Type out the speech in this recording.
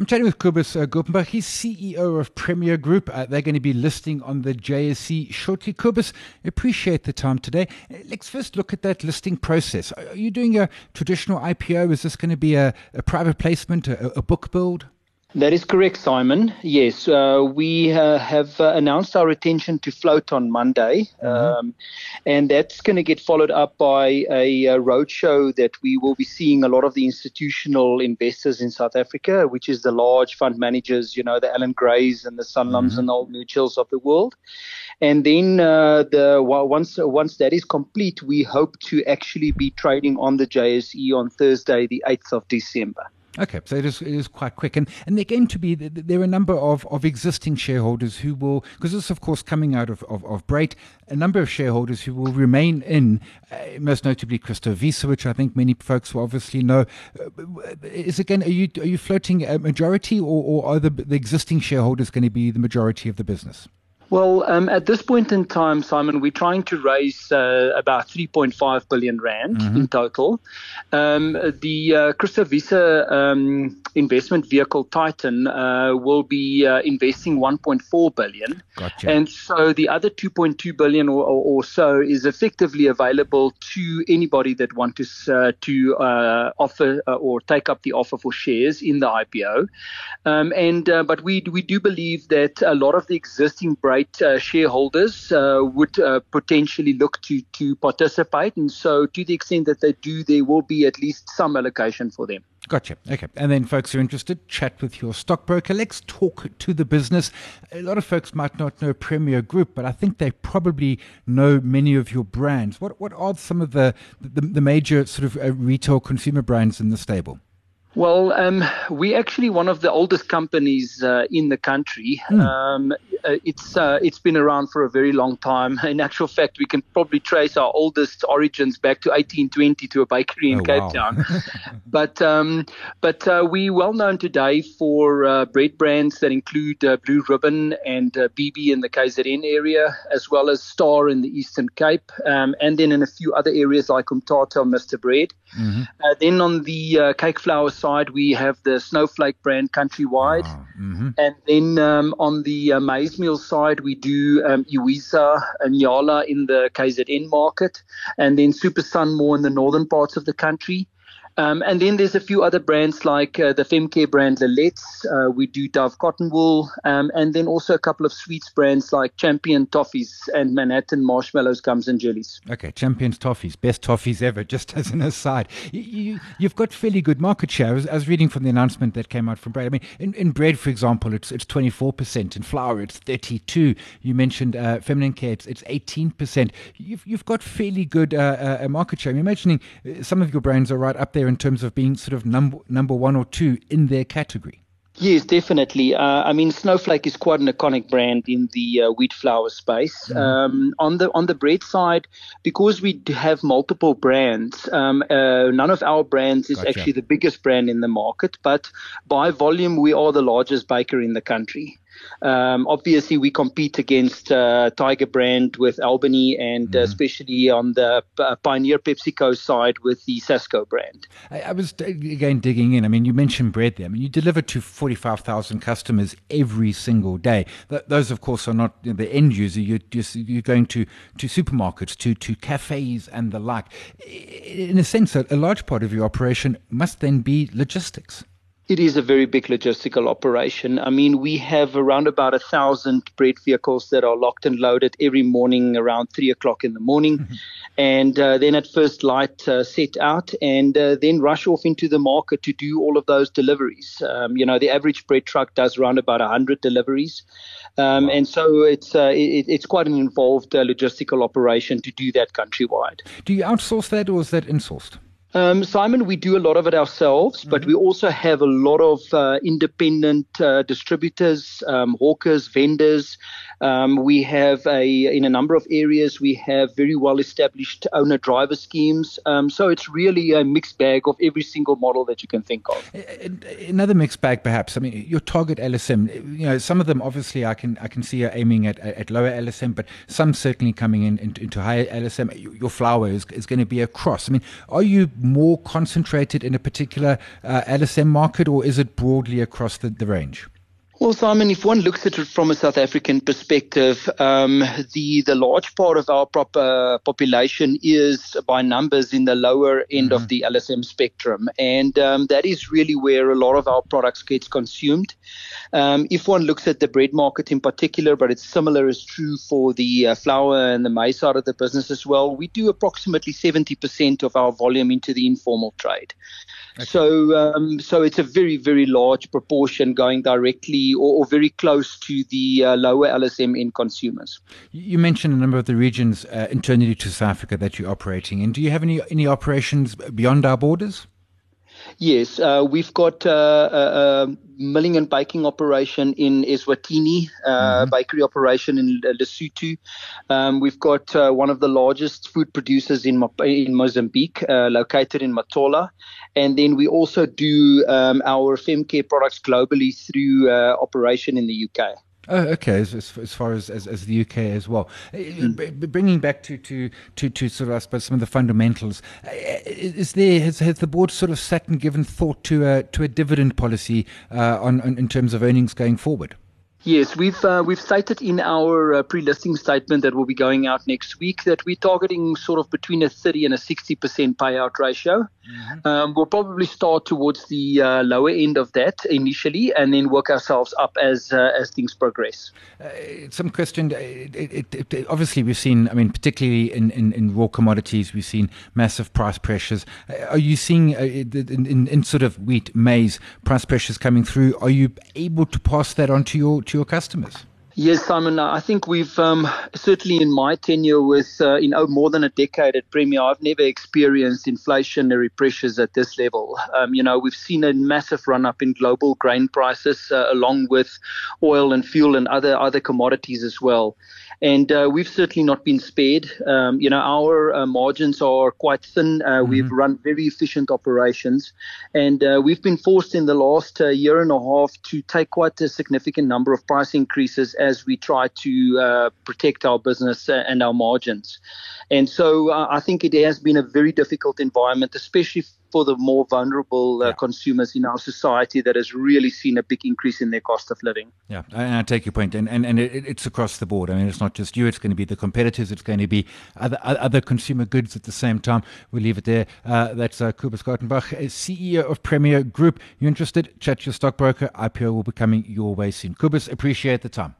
I'm chatting with Kobus uh. He's CEO of Premier Group. Uh, they're going to be listing on the JSE shortly. Kobus, appreciate the time today. Uh, let's first look at that listing process. Are you doing a traditional IPO? Is this going to be a, a private placement, a, a book build? That is correct, Simon. Yes, uh, we uh, have uh, announced our intention to float on Monday, mm-hmm. um, and that's going to get followed up by a, a roadshow that we will be seeing a lot of the institutional investors in South Africa, which is the large fund managers, you know, the Allan Grays and the Sanlams mm-hmm. and Old Mutuals of the world. And then uh, the once once that is complete, we hope to actually be trading on the JSE on Thursday, the 8th of December. Okay, so it is, it is quite quick. And, and they're going to be, there are a number of, of existing shareholders who will, because this, of course, coming out of, of, of Brait, a number of shareholders who will remain in, uh, most notably Christo Wiese, which I think many folks will obviously know. Uh, is again, are you, are you floating a majority or, or are the, the existing shareholders going to be the majority of the business? Well, um, at this point in time, Simon, we're trying to raise uh, about 3.5 billion rand mm-hmm. in total. Um, the uh, Christo Wiese um, investment vehicle Titan uh, will be uh, investing 1.4 billion, gotcha. and so the other 2.2 billion or, or, or, so is effectively available to anybody that wants to uh, to uh, offer uh, or take up the offer for shares in the IPO. Um, and but we we do believe that a lot of the existing uh, shareholders uh, would uh, potentially look to to participate, and so to the extent that they do, there will be at least some allocation for them. Gotcha. Okay. And then, folks who are interested, chat with your stockbroker. Let's talk to the business. A lot of folks might not know Premier Group, but I think they probably know many of your brands. What What are some of the the, the major sort of uh, retail consumer brands in the stable? Well, um, we're actually one of the oldest companies uh, in the country. Mm. Um, uh, it's uh, it's been around for a very long time. In actual fact, we can probably trace our oldest origins back to 1820 to a bakery in oh, Cape wow. Town. but um, but uh, we're well known today for uh, bread brands that include uh, Blue Ribbon and BB in the KZN area, as well as Star in the Eastern Cape, um, and then in a few other areas like Umtata, and Mr. Bread. Mm-hmm. then on the cake flour side, we have the Snowflake brand countrywide, mm-hmm. and then um, on the maize meal side, we do um, Nyala in the KZN market, and then Super Sun more in the northern parts of the country. Um, and then there's a few other brands like uh, the Femcare brand Lil-Lets. Uh, we do Dove Cotton Wool. Um, and then also a couple of sweets brands like Champion Toffees and Manhattan Marshmallows, Gums and Jellies. Okay, Champion's Toffees, best toffees ever, just as an aside. You, have you, got fairly good market share. I was, I was, reading from the announcement that came out from Brait. I mean, in, in bread, for example, it's it's 24%. In flour, it's 32 You mentioned uh, feminine care, it's, it's 18%. You've, you've got fairly good uh, uh, market share. I'm imagining uh, some of your brands are right up there there in terms of being sort of number number one or two in their category? Yes, definitely. Uh, I mean, Snowflake is quite an iconic brand in the uh, wheat flour space. Mm-hmm. Um, on the on the bread side, because we have multiple brands, um, uh, none of our brands is gotcha. actually the biggest brand in the market, but by volume, we are the largest baker in the country. Um, obviously, we compete against uh, Tiger Brand with Albany, and mm-hmm. especially on the uh, Pioneer PepsiCo side with the Sasko brand. I, I, was again digging in. I mean, you mentioned bread there. I mean, you deliver to forty-five thousand customers every single day. Th- those, of course, are not you know, the end user. You're just you're going to to supermarkets, to to cafes, and the like. In a sense, a, a large part of your operation must then be logistics. It is a very big logistical operation. I mean, we have around about a thousand bread vehicles that are locked and loaded every morning around three o'clock in the morning, mm-hmm. and uh, then at first light uh, set out and uh, then rush off into the market to do all of those deliveries. Um, you know, the average bread truck does around about hundred deliveries, um, wow. and so it's uh, it, it's quite an involved uh, logistical operation to do that countrywide. Do you outsource that, or is that insourced? Um, Simon, we do a lot of it ourselves, mm-hmm. but we also have a lot of uh, independent uh, distributors, um, hawkers, vendors. Um, we have a in a number of areas we have very well established owner driver schemes. Um, so it's really a mixed bag of every single model that you can think of. Another mixed bag, perhaps. I mean, your target LSM. You know, some of them obviously I can I can see are aiming at at lower LSM, but some certainly coming in into, into higher LSM. Your flower is, is going to be across. I mean, are you more concentrated in a particular uh, LSM market, or is it broadly across the, the range? Well, Simon, if one looks at it from a South African perspective, um, the the large part of our proper population is by numbers in the lower end mm-hmm. of the LSM spectrum, and um, that is really where a lot of our products gets consumed. Um, if one looks at the bread market in particular, but it's similar is true for the uh, flour and the maize side of the business as well. We do approximately 70% of our volume into the informal trade. Okay. So, um, so it's a very, very large proportion going directly or, or very close to the uh, lower LSM end consumers. You mentioned a number of the regions uh, internally to South Africa that you're operating in. Do you have any any operations beyond our borders? Yes, uh, we've got uh, a, a, milling and baking operation in Eswatini, uh, mm-hmm. bakery operation in Lesotho. Um, we've got uh, one of the largest food producers in in Mozambique, uh, located in Matola, and then we also do um, our femcare products globally through uh, operation in the UK. Oh, okay. As, as, far as, as, as, the UK as well, mm. bringing back to, to, to, to sort of I suppose some of the fundamentals, uh, is there has, has the board sort of sat and given thought to a to a dividend policy uh, on, on in terms of earnings going forward? Yes, we've uh, we've stated in our uh, pre-listing statement that will be going out next week that we're targeting sort of between a 30 and a 60 percent payout ratio. Mm-hmm. Um, we'll probably start towards the uh, lower end of that initially, and then work ourselves up as uh, as things progress. Uh, some question. Uh, it, it, it, obviously, we've seen. I mean, particularly in, in, in, raw commodities, we've seen massive price pressures. are you seeing in, in, in sort of wheat, maize price pressures coming through? Are you able to pass that on to your to your customers? Yes, Simon. I think we've um, certainly in my tenure with uh, in oh, more than a decade at Premier, I've never experienced inflationary pressures at this level. Um, you know, we've seen a massive run up in global grain prices, uh, along with oil and fuel and other other commodities as well. And uh, we've certainly not been spared. Um, you know, our uh, margins are quite thin. Uh, mm-hmm. We've run very efficient operations, and uh, we've been forced in the last year and a half to take quite a significant number of price increases as we try to uh, protect our business uh, and our margins. And so uh, I think it has been a very difficult environment, especially for the more vulnerable uh, yeah. consumers in our society that has really seen a big increase in their cost of living. Yeah, and I take your point, and and, and it, it's across the board. I mean, it's not just you; it's going to be the competitors, it's going to be other other consumer goods at the same time. We'll leave it there. Uh, that's uh, Kobus Gertenbach, CEO of Premier Group. You interested? Chat your stockbroker. IPO will be coming your way soon. Kobus, appreciate the time.